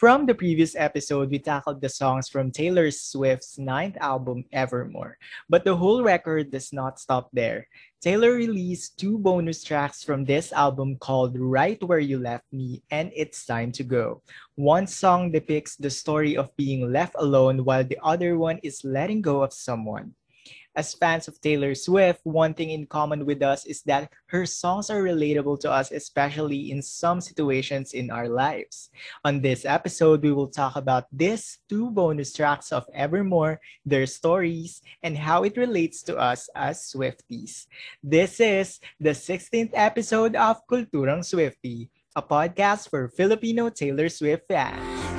From the previous episode, we tackled the songs from Taylor Swift's ninth album, Evermore. But the whole record does not stop there. Taylor released two bonus tracks from this album called Right Where You Left Me and It's Time to Go. One song depicts the story of being left alone while the other one is letting go of someone as fans of Taylor Swift, one thing in common with us is that her songs are relatable to us, especially in some situations in our lives. On this episode, we will talk about these two bonus tracks of Evermore, their stories, and how it relates to us as Swifties. This is the 16th episode of Kulturang Swiftie, a podcast for Filipino Taylor Swift fans.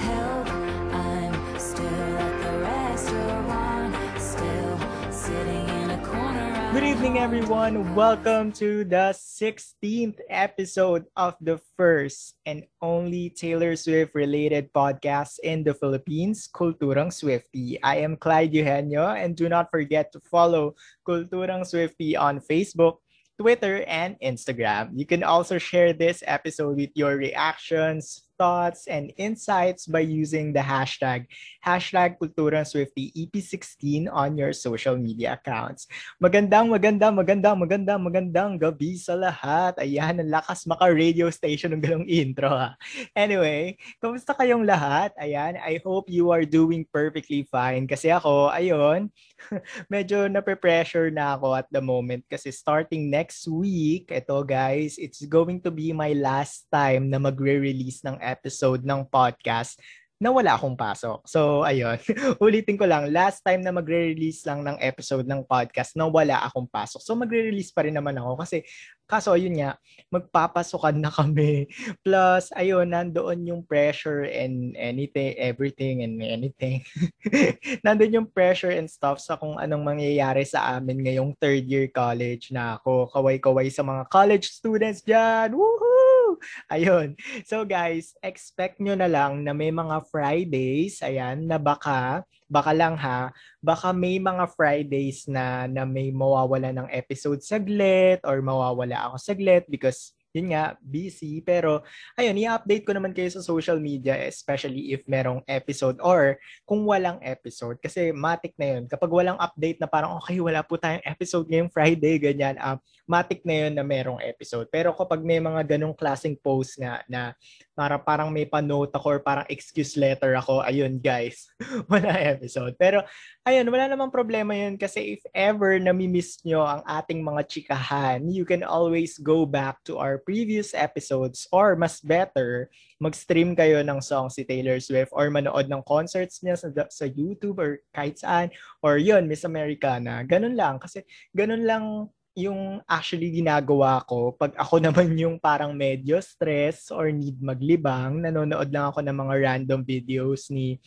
Good evening, everyone. Welcome to the 16th episode of the first and only Taylor Swift related podcast in the Philippines, Kulturang Swiftie. I am Clyde Eugenio, and do not forget to follow Kulturang Swiftie on Facebook, Twitter, and Instagram. You can also share this episode with your reactions, thoughts, and insights by using the hashtag, hashtag Kulturang Swiftie EP16 on your social media accounts. Magandang, magandang, magandang, magandang, magandang gabi sa lahat. Ayan, ang lakas maka-radio station ng galong intro ha. Anyway, kamusta kayong lahat? Ayan, I hope you are doing perfectly fine. Kasi ako, ayun, medyo nape-pressure na ako at the moment kasi starting next week, ito guys, it's going to be my last time na magre-release ng episode ng podcast na wala akong pasok. So, ayun. Ulitin ko lang, last time na magre-release lang ng episode ng podcast na wala akong pasok. So, magre-release pa rin naman ako kasi kaso, ayun nga, magpapasokan na kami. Plus, ayun, nandoon yung pressure and anything, everything and anything. nandoon yung pressure and stuff sa kung anong mangyayari sa amin ngayong third year college na ako. Kaway-kaway sa mga college students dyan. Woohoo! Ayun. So guys, expect nyo na lang na may mga Fridays, ayan, na baka, baka lang ha, baka may mga Fridays na, na may mawawala ng episode saglit or mawawala ako saglit because yun nga, busy. Pero, ayun, i-update ko naman kayo sa social media, especially if merong episode or kung walang episode. Kasi matik na yun. Kapag walang update na parang, okay, wala po tayong episode ngayong Friday, ganyan, um, matik na yun na merong episode. Pero kapag may mga ganong klaseng post nga na para parang may pa-note ako or parang excuse letter ako, ayun guys, wala episode. Pero ayun, wala namang problema yun kasi if ever nami-miss nyo ang ating mga chikahan, you can always go back to our previous episodes or mas better, mag-stream kayo ng song si Taylor Swift or manood ng concerts niya sa, sa YouTube or kahit saan. Or yun, Miss Americana. Ganun lang. Kasi ganun lang yung actually ginagawa ko pag ako naman yung parang medyo stress or need maglibang, nanonood lang ako ng mga random videos ni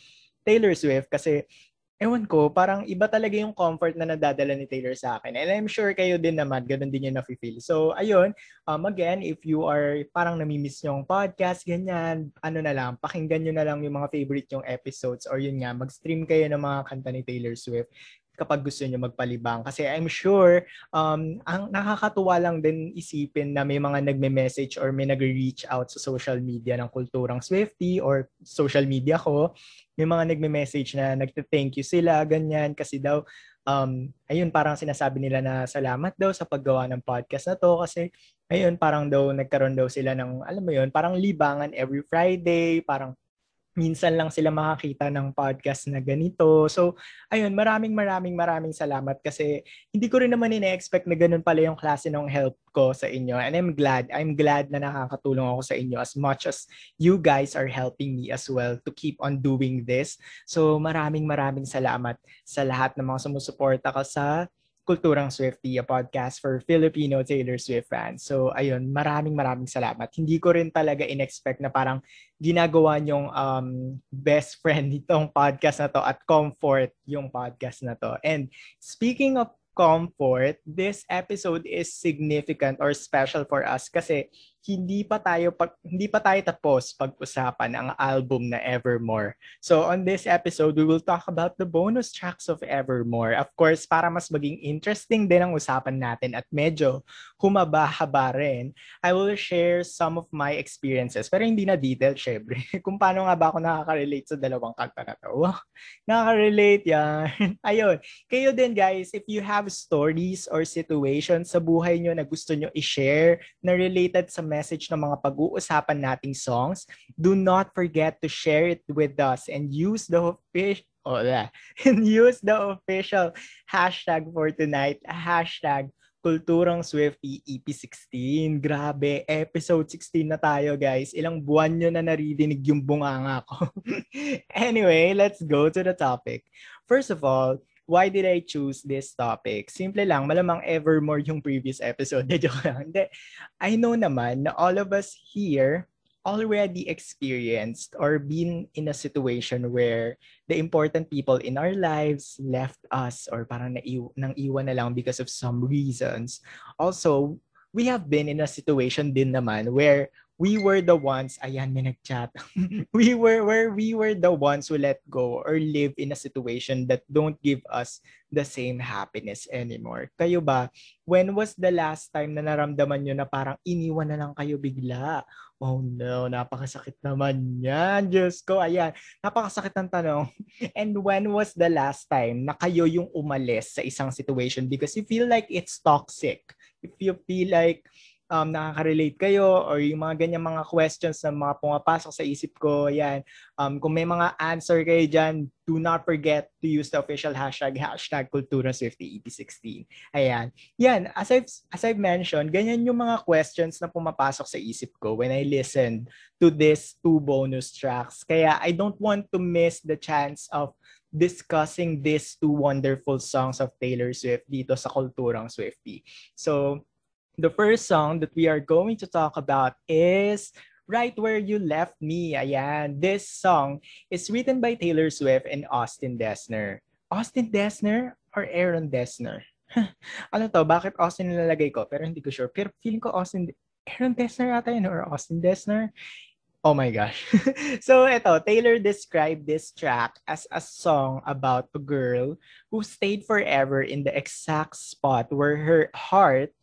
Taylor Swift kasi ewan ko, parang iba talaga yung comfort na nadadala ni Taylor sa akin. And I'm sure kayo din naman, ganun din yung nafe-feel. So, ayun, um, again, if you are parang namimiss yung podcast, ganyan, ano na lang, pakinggan nyo na lang yung mga favorite yung episodes or yun nga, mag-stream kayo ng mga kanta ni Taylor Swift kapag gusto niyo magpalibang. Kasi I'm sure, um, ang nakakatuwa lang din isipin na may mga nagme-message or may nag-reach out sa social media ng kulturang Swifty or social media ko. May mga nagme-message na nagte-thank you sila, ganyan, kasi daw, um, ayun, parang sinasabi nila na salamat daw sa paggawa ng podcast na to kasi ayun, parang daw nagkaroon daw sila ng, alam mo yun, parang libangan every Friday, parang minsan lang sila makakita ng podcast na ganito. So, ayun, maraming maraming maraming salamat kasi hindi ko rin naman ina-expect na ganun pala yung klase ng help ko sa inyo. And I'm glad, I'm glad na nakakatulong ako sa inyo as much as you guys are helping me as well to keep on doing this. So, maraming maraming salamat sa lahat ng mga sumusuporta ka sa Kulturang Swiftie, a podcast for Filipino Taylor Swift fans. So, ayun, maraming maraming salamat. Hindi ko rin talaga in-expect na parang ginagawa nyong um, best friend itong podcast na to at comfort yung podcast na to. And speaking of comfort, this episode is significant or special for us kasi hindi pa tayo pag hindi pa tayo tapos pag-usapan ang album na Evermore. So on this episode, we will talk about the bonus tracks of Evermore. Of course, para mas maging interesting din ang usapan natin at medyo humaba-haba rin, I will share some of my experiences. Pero hindi na detail, syempre. Kung paano nga ba ako nakaka-relate sa dalawang kanta na to. Nakaka-relate yan. Ayun. Kayo din guys, if you have stories or situations sa buhay nyo na gusto nyo i-share na related sa message ng mga pag-uusapan nating songs, do not forget to share it with us and use the official oh, yeah. and use the official hashtag for tonight, hashtag Kulturang Swifty EP16. Grabe, episode 16 na tayo guys. Ilang buwan nyo na naririnig yung bunganga ko. anyway, let's go to the topic. First of all, why did I choose this topic? Simple lang, malamang evermore yung previous episode. Joke lang. Hindi. I know naman na all of us here already experienced or been in a situation where the important people in our lives left us or parang naiw- nang iwan na lang because of some reasons. Also, we have been in a situation din naman where we were the ones, ayan, may nag-chat. we were where we were the ones who let go or live in a situation that don't give us the same happiness anymore. Kayo ba, when was the last time na naramdaman nyo na parang iniwan na lang kayo bigla? Oh no, napakasakit naman yan. Diyos ko, ayan, napakasakit ng tanong. And when was the last time na kayo yung umalis sa isang situation because you feel like it's toxic? If you feel like um, nakaka-relate kayo or yung mga ganyan mga questions na mga pumapasok sa isip ko, yan. Um, kung may mga answer kayo dyan, do not forget to use the official hashtag, hashtag KulturaSwiftyEP16. Ayan. Yan, as I've, as I've mentioned, ganyan yung mga questions na pumapasok sa isip ko when I listened to these two bonus tracks. Kaya I don't want to miss the chance of discussing these two wonderful songs of Taylor Swift dito sa Kulturang Swifty. So, the first song that we are going to talk about is Right Where You Left Me. Ayan. This song is written by Taylor Swift and Austin Dessner. Austin Dessner or Aaron Dessner? ano to? Bakit Austin nilalagay ko? Pero hindi ko sure. Pero feeling ko Austin... Aaron Dessner ata yun or Austin Dessner? Oh my gosh. so ito, Taylor described this track as a song about a girl who stayed forever in the exact spot where her heart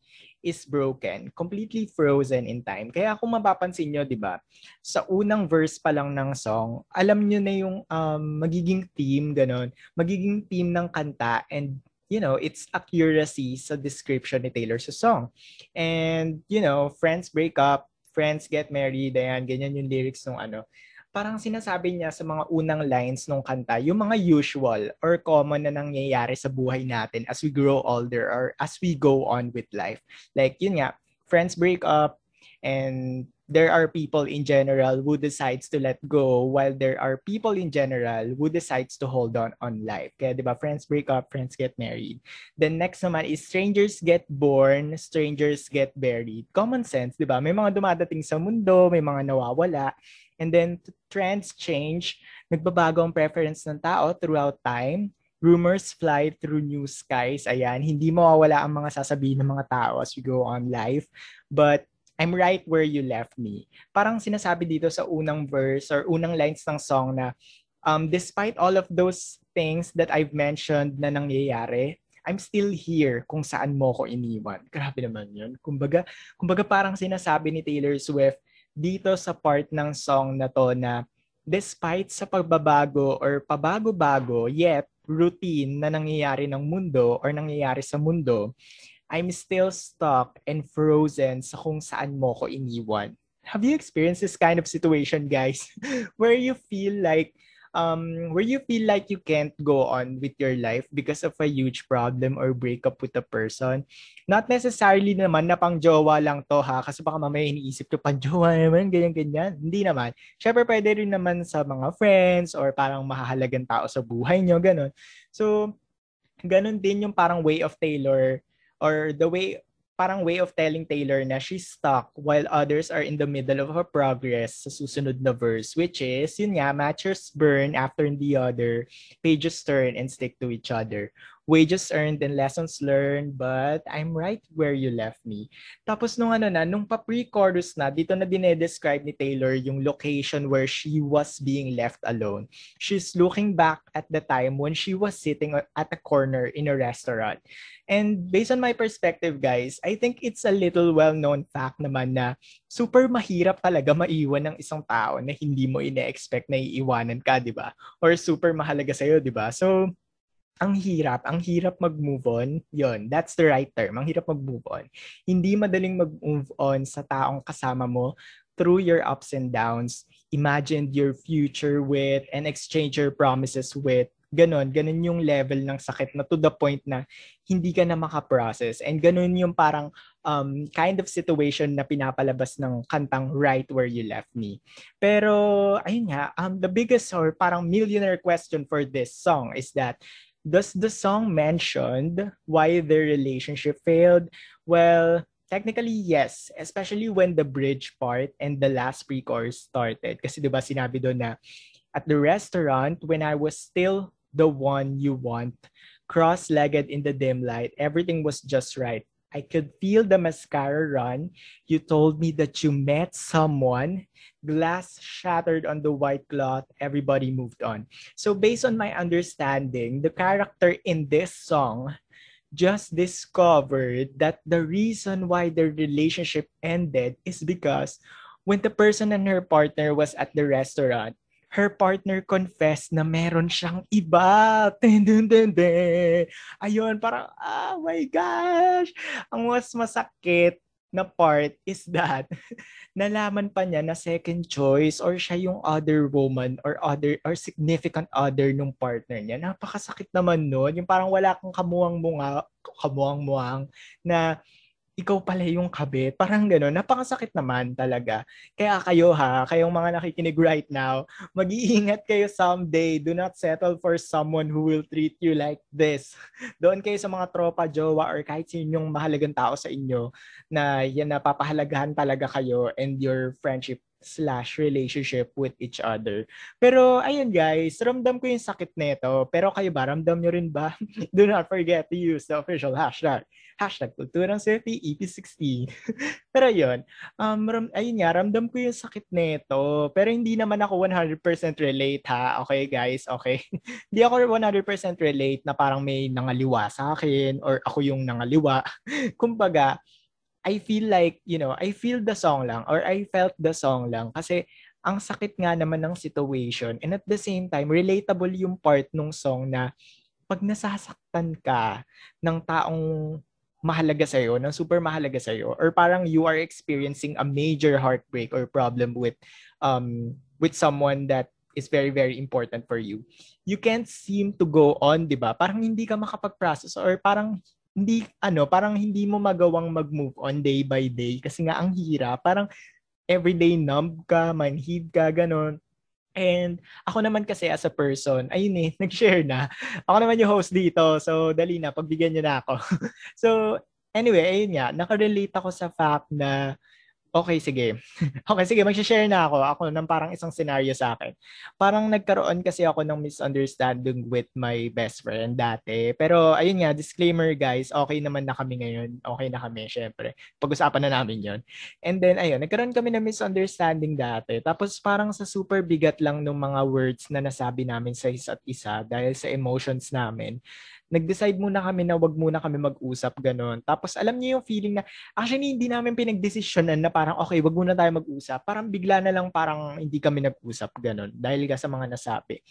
is broken, completely frozen in time. Kaya kung mapapansin nyo, di ba, sa unang verse pa lang ng song, alam nyo na yung um, magiging theme, ganun, magiging theme ng kanta and you know, it's accuracy sa description ni Taylor sa song. And, you know, friends break up, friends get married, ayan, ganyan yung lyrics ng ano parang sinasabi niya sa mga unang lines ng kanta, yung mga usual or common na nangyayari sa buhay natin as we grow older or as we go on with life. Like, yun nga, friends break up and there are people in general who decides to let go while there are people in general who decides to hold on on life. Kaya 'di ba friends break up, friends get married. The next naman is strangers get born, strangers get buried. Common sense, 'di ba? May mga dumadating sa mundo, may mga nawawala. And then trends change, nagbabago ang preference ng tao throughout time. Rumors fly through new skies. Ayan, hindi mawawala ang mga sasabihin ng mga tao as we go on life. But I'm right where you left me. Parang sinasabi dito sa unang verse or unang lines ng song na um, despite all of those things that I've mentioned na nangyayari, I'm still here kung saan mo ko iniwan. Grabe naman yun. Kumbaga, kumbaga parang sinasabi ni Taylor Swift, dito sa part ng song na to na despite sa pagbabago or pabago-bago yet routine na nangyayari ng mundo or nangyayari sa mundo, I'm still stuck and frozen sa kung saan mo ko iniwan. Have you experienced this kind of situation, guys? Where you feel like um, where you feel like you can't go on with your life because of a huge problem or breakup with a person. Not necessarily naman na pang jowa lang to ha, kasi baka mamaya iniisip ko pang jowa naman, ganyan-ganyan. Hindi naman. Syempre pwede rin naman sa mga friends or parang mahahalagang tao sa buhay nyo, ganun. So, ganun din yung parang way of Taylor or the way parang way of telling Taylor na she's stuck while others are in the middle of her progress sa susunod na verse, which is, yun nga, matchers burn after the other, pages turn and stick to each other. Wages earned and lessons learned, but I'm right where you left me. Tapos nung ano na, nung pa-pre-chorus na, dito na dinedescribe ni Taylor yung location where she was being left alone. She's looking back at the time when she was sitting at a corner in a restaurant. And based on my perspective, guys, I think it's a little well-known fact naman na super mahirap talaga maiwan ng isang tao na hindi mo ine-expect na iiwanan ka, di ba? Or super mahalaga sa'yo, di ba? So, ang hirap, ang hirap mag-move on. Yon, that's the right term. Ang hirap mag-move on. Hindi madaling mag-move on sa taong kasama mo through your ups and downs. Imagine your future with and exchange your promises with. Ganon, ganon yung level ng sakit na to the point na hindi ka na makaprocess. And ganon yung parang um, kind of situation na pinapalabas ng kantang Right Where You Left Me. Pero, ayun nga, um, the biggest or parang millionaire question for this song is that Does the song mentioned why their relationship failed? Well, technically yes, especially when the bridge part and the last pre-chorus started. 'di ba sinabi doon na at the restaurant when I was still the one you want, cross-legged in the dim light, everything was just right. I could feel the mascara run. You told me that you met someone. Glass shattered on the white cloth. Everybody moved on. So, based on my understanding, the character in this song just discovered that the reason why their relationship ended is because when the person and her partner was at the restaurant, her partner confessed na meron siyang iba. Dun. Ayun, parang, oh my gosh! Ang mas masakit na part is that nalaman pa niya na second choice or siya yung other woman or other or significant other nung partner niya. Napakasakit naman nun. Yung parang wala kang kamuang-munga, kamuang-muang na ikaw pala yung kabit. Parang gano'n. Napakasakit naman talaga. Kaya kayo ha, kayong mga nakikinig right now, mag-iingat kayo someday. Do not settle for someone who will treat you like this. Doon kayo sa mga tropa, jowa, or kahit sinyong mahalagang tao sa inyo na yan napapahalagahan talaga kayo and your friendship slash relationship with each other. Pero ayun guys, ramdam ko yung sakit nito. Pero kayo ba, ramdam nyo rin ba? Do not forget to use the official hashtag. Hashtag Kulturang Safety EP16. Pero ayun, um, ram, ayun nga, ramdam ko yung sakit nito. Pero hindi naman ako 100% relate ha. Okay guys, okay? hindi ako 100% relate na parang may nangaliwa sa akin or ako yung nangaliwa. Kumbaga, I feel like, you know, I feel the song lang or I felt the song lang kasi ang sakit nga naman ng situation and at the same time, relatable yung part nung song na pag nasasaktan ka ng taong mahalaga sa'yo, ng super mahalaga sa'yo, or parang you are experiencing a major heartbreak or problem with um with someone that is very very important for you. You can't seem to go on, 'di ba? Parang hindi ka makapag-process or parang hindi ano, parang hindi mo magawang mag-move on day by day kasi nga ang hirap. Parang everyday numb ka, manhid ka, ganun. And ako naman kasi as a person, ayun eh, nag-share na. Ako naman yung host dito. So, dali na, pagbigyan niyo na ako. so, anyway, ayun nga, nakarelate ako sa fact na Okay, sige. okay, sige. Mag-share na ako. Ako ng parang isang scenario sa akin. Parang nagkaroon kasi ako ng misunderstanding with my best friend dati. Pero ayun nga, disclaimer guys, okay naman na kami ngayon. Okay na kami, syempre. Pag-usapan na namin yon And then, ayun, nagkaroon kami ng misunderstanding dati. Tapos parang sa super bigat lang ng mga words na nasabi namin sa isa't isa dahil sa emotions namin nag-decide muna kami na wag muna kami mag-usap ganun. Tapos alam niyo yung feeling na actually hindi namin pinagdesisyonan na parang okay, wag muna tayo mag-usap. Parang bigla na lang parang hindi kami nag-usap ganun dahil ka sa mga nasabi.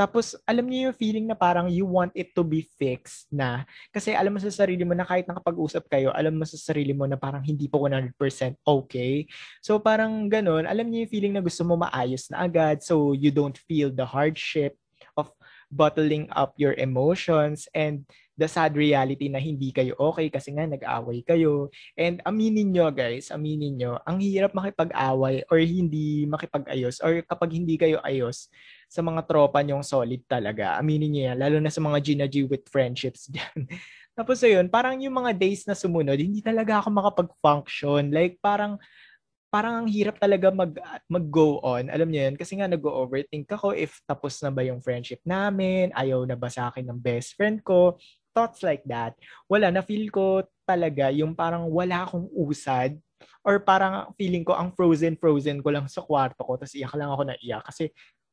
Tapos, alam niyo yung feeling na parang you want it to be fixed na. Kasi alam mo sa sarili mo na kahit nakapag-usap kayo, alam mo sa sarili mo na parang hindi po 100% okay. So, parang ganun. Alam niyo yung feeling na gusto mo maayos na agad so you don't feel the hardship of bottling up your emotions and the sad reality na hindi kayo okay kasi nga nag-away kayo. And aminin nyo guys, aminin nyo, ang hirap makipag-away or hindi makipag-ayos or kapag hindi kayo ayos sa mga tropa nyong solid talaga. Aminin nyo yan, lalo na sa mga Gina G with friendships dyan. Tapos ayun, parang yung mga days na sumunod, hindi talaga ako makapag-function. Like parang parang ang hirap talaga mag mag-go on. Alam niyo 'yun kasi nga nag-overthink ako if tapos na ba yung friendship namin, ayaw na ba sa akin ng best friend ko thoughts like that. Wala, na feel ko talaga yung parang wala akong usad or parang feeling ko ang frozen-frozen ko lang sa kwarto ko tapos iyak lang ako na iyak kasi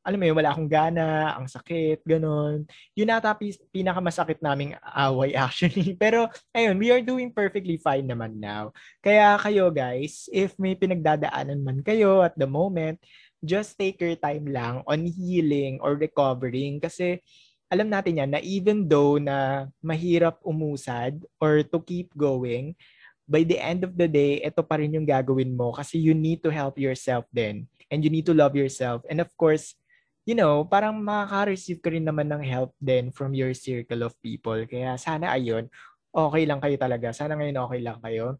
alam mo yun, wala akong gana, ang sakit, ganun. Yun ata pinakamasakit naming away actually. Pero ayun, we are doing perfectly fine naman now. Kaya kayo guys, if may pinagdadaanan man kayo at the moment, just take your time lang on healing or recovering kasi alam natin yan na even though na mahirap umusad or to keep going, by the end of the day, ito pa rin yung gagawin mo kasi you need to help yourself then and you need to love yourself. And of course, you know, parang makaka-receive ka rin naman ng help then from your circle of people. Kaya sana ayun, okay lang kayo talaga. Sana ngayon okay lang kayo.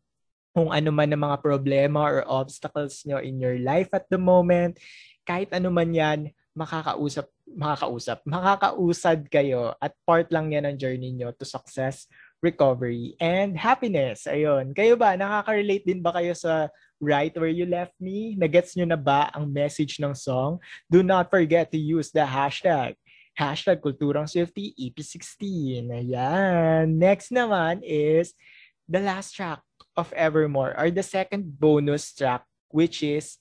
Kung ano man ang mga problema or obstacles nyo in your life at the moment, kahit ano man yan, makakausap, makakausap, makakausad kayo at part lang yan ng journey nyo to success, recovery, and happiness. Ayun. Kayo ba, nakaka-relate din ba kayo sa Right Where You Left Me? Nagets nyo na ba ang message ng song? Do not forget to use the hashtag hashtag Kulturang Swifty EP16. Ayan. Next naman is the last track of Evermore or the second bonus track which is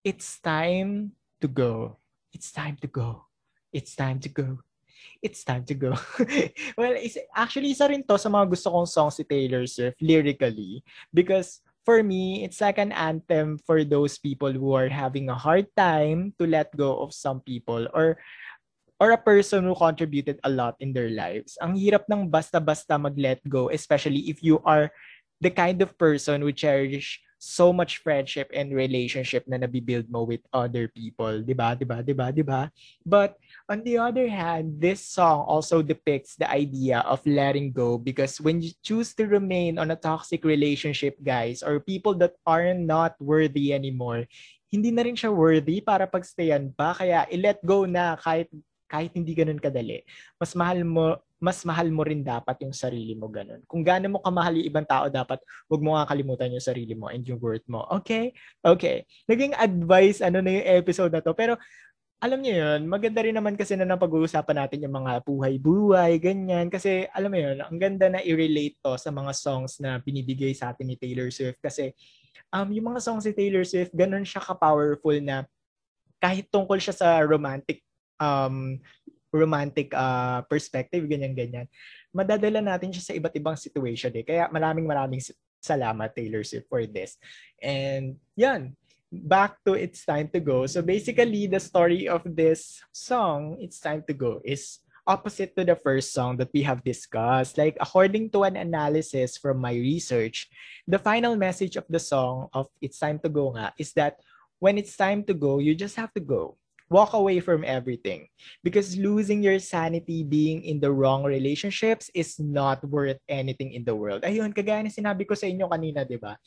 It's Time to Go. It's time to go. It's time to go. It's time to go. well, is actually isa rin to sa mga gusto kong song si Taylor Swift lyrically because for me, it's like an anthem for those people who are having a hard time to let go of some people or or a person who contributed a lot in their lives. Ang hirap ng basta-basta mag-let go, especially if you are the kind of person who cherish so much friendship and relationship na nabibuild mo with other people, 'di ba? 'Di ba? 'Di ba? 'Di ba? But on the other hand, this song also depicts the idea of letting go because when you choose to remain on a toxic relationship, guys, or people that are not worthy anymore, hindi na rin siya worthy para pagstayan pa. Kaya i-let go na kahit kahit hindi ganun kadali. Mas mahal mo mas mahal mo rin dapat yung sarili mo ganun. Kung gaano mo kamahal yung ibang tao, dapat wag mo nga kalimutan yung sarili mo and yung worth mo. Okay? Okay. Naging advice, ano na yung episode na to. Pero, alam niyo yun, maganda rin naman kasi na napag-uusapan natin yung mga buhay-buhay, ganyan. Kasi, alam mo yun, ang ganda na i-relate to sa mga songs na binibigay sa atin ni Taylor Swift. Kasi, um, yung mga songs ni Taylor Swift, ganun siya ka-powerful na kahit tungkol siya sa romantic um, romantic uh, perspective, ganyan-ganyan, madadala natin siya sa iba't ibang situation eh. Kaya maraming maraming salamat Taylor Swift for this. And yan, back to It's Time to Go. So basically, the story of this song, It's Time to Go, is opposite to the first song that we have discussed. Like, according to an analysis from my research, the final message of the song of It's Time to Go nga is that when it's time to go, you just have to go walk away from everything because losing your sanity being in the wrong relationships is not worth anything in the world. Ayun, kagaya na sinabi ko sa inyo kanina, 'di ba?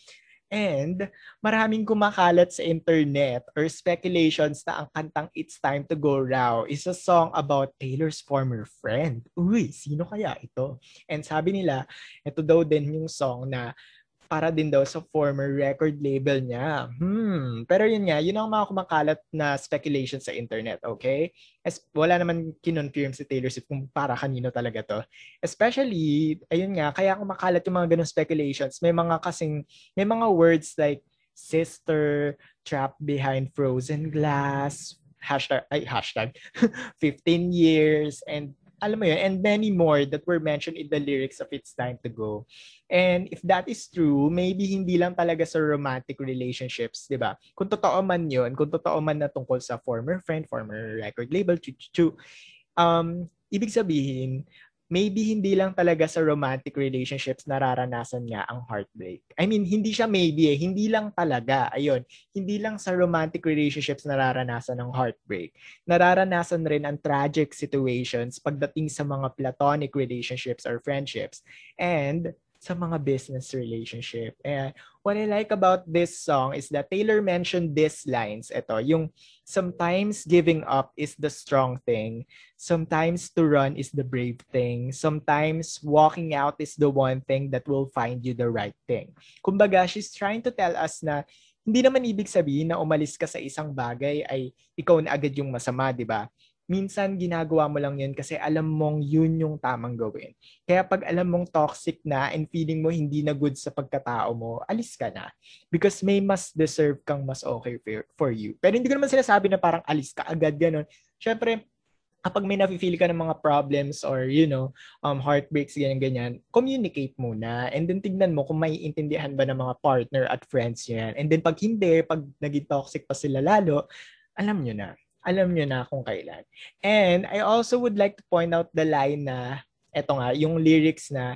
And maraming kumakalat sa internet or speculations na ang kantang It's Time to Go Raw is a song about Taylor's former friend. Uy, sino kaya ito? And sabi nila, ito daw din yung song na para din daw sa former record label niya. Hmm. Pero yun nga, yun ang mga kumakalat na speculation sa internet, okay? As, wala naman kinonfirm si Taylor Swift kung para kanino talaga to. Especially, ayun nga, kaya kumakalat yung mga ganung speculations. May mga kasing, may mga words like sister, trapped behind frozen glass, hashtag, ay, hashtag, 15 years, and alam mo yun, and many more that were mentioned in the lyrics of It's Time to Go. And if that is true, maybe hindi lang talaga sa romantic relationships, di ba? Kung totoo man yun, kung totoo man na tungkol sa former friend, former record label, chu, chu, um, ibig sabihin, maybe hindi lang talaga sa romantic relationships nararanasan niya ang heartbreak. I mean, hindi siya maybe eh, hindi lang talaga. Ayun, hindi lang sa romantic relationships nararanasan ang heartbreak. Nararanasan rin ang tragic situations pagdating sa mga platonic relationships or friendships. And sa mga business relationship. And what I like about this song is that Taylor mentioned these lines. Ito, yung sometimes giving up is the strong thing. Sometimes to run is the brave thing. Sometimes walking out is the one thing that will find you the right thing. Kumbaga, she's trying to tell us na hindi naman ibig sabihin na umalis ka sa isang bagay ay ikaw na agad yung masama, di ba? Minsan ginagawa mo lang yun kasi alam mong yun yung tamang gawin. Kaya pag alam mong toxic na and feeling mo hindi na good sa pagkatao mo, alis ka na. Because may mas deserve kang mas okay for, you. Pero hindi ko naman sinasabi na parang alis ka agad ganun. Siyempre, kapag may nafe-feel ka ng mga problems or, you know, um, heartbreaks, ganyan-ganyan, communicate muna. And then tignan mo kung may intindihan ba ng mga partner at friends yan. And then pag hindi, pag naging toxic pa sila lalo, alam nyo na alam nyo na kung kailan. And I also would like to point out the line na, eto nga, yung lyrics na,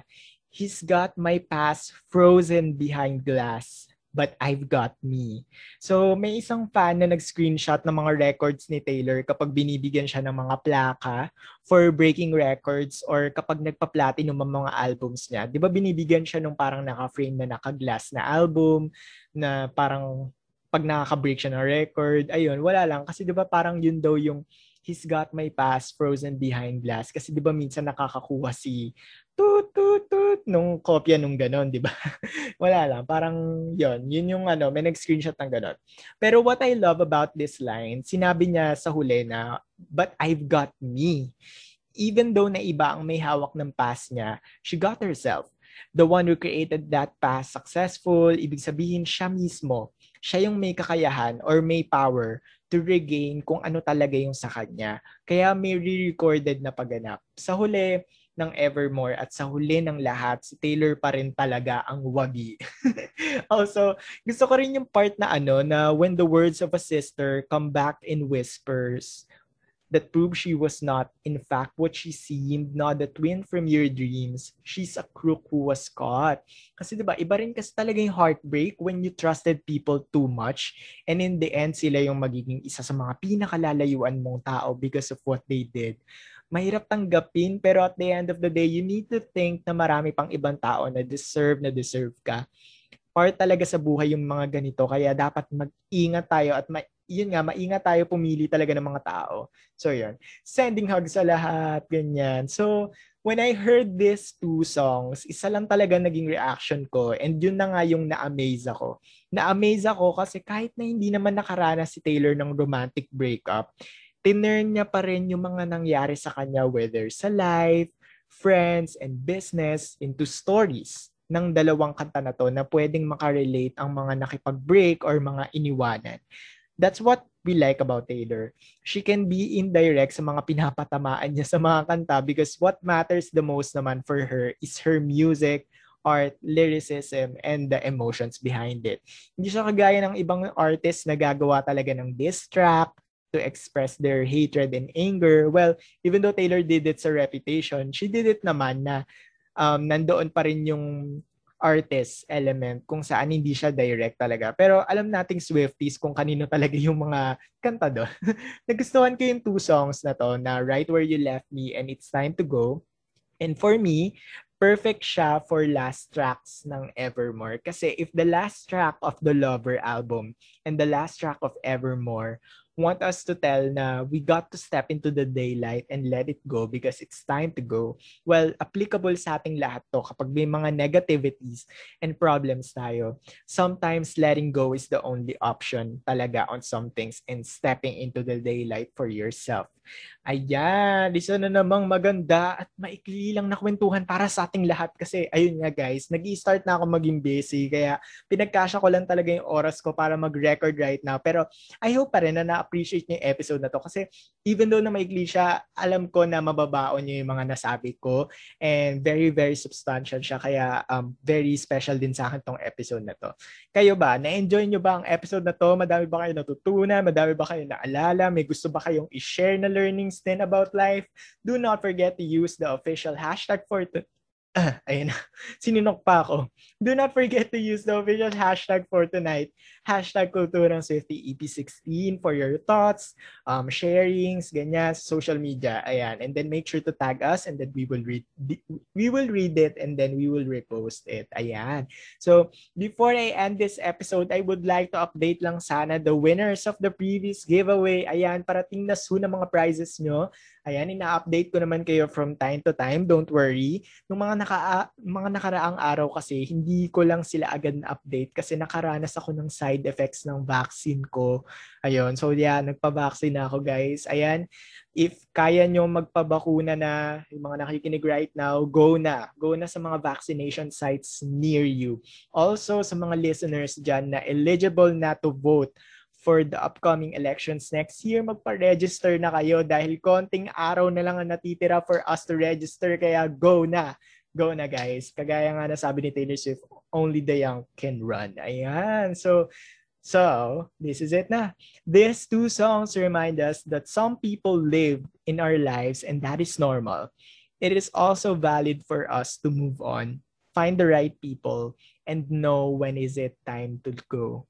He's got my past frozen behind glass, but I've got me. So may isang fan na nag-screenshot ng mga records ni Taylor kapag binibigyan siya ng mga plaka for breaking records or kapag nagpa-platinum ang mga albums niya. 'Di ba binibigyan siya nung parang naka-frame na naka-glass na album na parang pag nakaka-break siya ng record, ayun, wala lang. Kasi di ba parang yun daw yung he's got my past frozen behind glass. Kasi di ba minsan nakakakuha si tut tut tut nung kopya nung ganon, di ba? wala lang. Parang yun. Yun yung ano, may nag-screenshot ng ganon. Pero what I love about this line, sinabi niya sa huli na, but I've got me. Even though na iba ang may hawak ng past niya, she got herself. The one who created that past successful, ibig sabihin siya mismo siya yung may kakayahan or may power to regain kung ano talaga yung sa kanya. Kaya may re-recorded na pagganap. Sa huli ng Evermore at sa huli ng lahat, si Taylor pa rin talaga ang wagi. also, gusto ko rin yung part na ano, na when the words of a sister come back in whispers, that proves she was not, in fact, what she seemed, not the twin from your dreams. She's a crook who was caught. Kasi diba, iba rin kasi talaga yung heartbreak when you trusted people too much and in the end, sila yung magiging isa sa mga pinakalalayuan mong tao because of what they did. Mahirap tanggapin, pero at the end of the day, you need to think na marami pang ibang tao na deserve na deserve ka part talaga sa buhay yung mga ganito. Kaya dapat mag-ingat tayo at ma- yun nga, maingat tayo pumili talaga ng mga tao. So, yun. Sending hugs sa lahat, ganyan. So, when I heard these two songs, isa lang talaga naging reaction ko. And yun na nga yung na-amaze ako. Na-amaze ako kasi kahit na hindi naman nakaranas si Taylor ng romantic breakup, tinurn niya pa rin yung mga nangyari sa kanya whether sa life, friends, and business into stories ng dalawang kanta na to na pwedeng makarelate ang mga nakipag-break or mga iniwanan that's what we like about Taylor. She can be indirect sa mga pinapatamaan niya sa mga kanta because what matters the most naman for her is her music, art, lyricism, and the emotions behind it. Hindi siya kagaya ng ibang artists na gagawa talaga ng diss track to express their hatred and anger. Well, even though Taylor did it sa Reputation, she did it naman na um, nandoon pa rin yung artist element kung saan hindi siya direct talaga. Pero alam nating Swifties kung kanino talaga yung mga kanta doon. Nagustuhan ko yung two songs na to na Right Where You Left Me and It's Time to Go. And for me, perfect siya for last tracks ng Evermore. Kasi if the last track of the Lover album and the last track of Evermore want us to tell na we got to step into the daylight and let it go because it's time to go. Well, applicable sa ating lahat to kapag may mga negativities and problems tayo. Sometimes letting go is the only option talaga on some things and stepping into the daylight for yourself. Ayan, isa na namang maganda at maikli lang na kwentuhan para sa ating lahat kasi ayun nga guys, nag start na ako maging busy kaya pinagkasya ko lang talaga yung oras ko para mag-record right now. Pero I hope pa rin na na-appreciate niyo yung episode na to kasi even though na maikli siya, alam ko na mababaon niyo yung mga nasabi ko and very very substantial siya kaya um, very special din sa akin tong episode na to. Kayo ba, na-enjoy niyo ba ang episode na to? Madami ba kayo natutunan? Madami ba kayo naalala? May gusto ba kayong i-share na learnings din about life, do not forget to use the official hashtag for to uh, ayun na, sininok pa ako. Do not forget to use the official hashtag for tonight, hashtag Kulturang Swifty EP16 for your thoughts, um, sharings, ganyan, social media, ayan. And then make sure to tag us and then we will read, we will read it and then we will repost it, ayan. So, before I end this episode, I would like to update lang sana the winners of the previous giveaway. Ayan, parating na soon ang mga prizes nyo. Ayan, ina-update ko naman kayo from time to time. Don't worry. Nung mga, naka, mga nakaraang araw kasi, hindi ko lang sila agad na-update kasi nakaranas ako ng side side effects ng vaccine ko. Ayun. So yeah, nagpa-vaccine na ako guys. Ayan. If kaya nyo magpabakuna na, yung mga nakikinig right now, go na. Go na sa mga vaccination sites near you. Also, sa mga listeners dyan na eligible na to vote, for the upcoming elections next year, magpa-register na kayo dahil konting araw na lang ang natitira for us to register. Kaya go na. Go na guys. Kagaya nga na sabi ni Taylor Swift, only the young can run. Ayan. So, so this is it na. These two songs remind us that some people live in our lives and that is normal. It is also valid for us to move on, find the right people, and know when is it time to go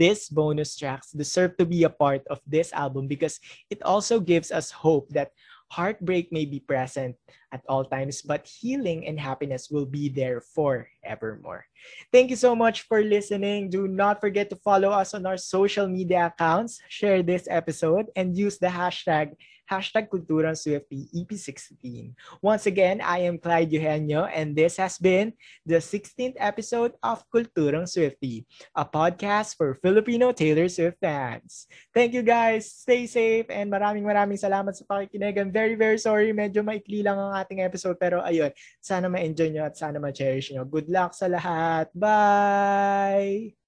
these bonus tracks deserve to be a part of this album because it also gives us hope that heartbreak may be present at all times, but healing and happiness will be there forevermore. Thank you so much for listening. Do not forget to follow us on our social media accounts, share this episode, and use the hashtag hashtag Kulturang Swifty EP16. Once again, I am Clyde Eugenio, and this has been the 16th episode of Kulturang Swifty, a podcast for Filipino Taylor Swift fans. Thank you guys. Stay safe and maraming maraming salamat sa pakikinig. I'm very very sorry. Medyo maikli lang ang ating episode pero ayun, sana ma-enjoy nyo at sana ma-cherish nyo. Good luck sa lahat. Bye!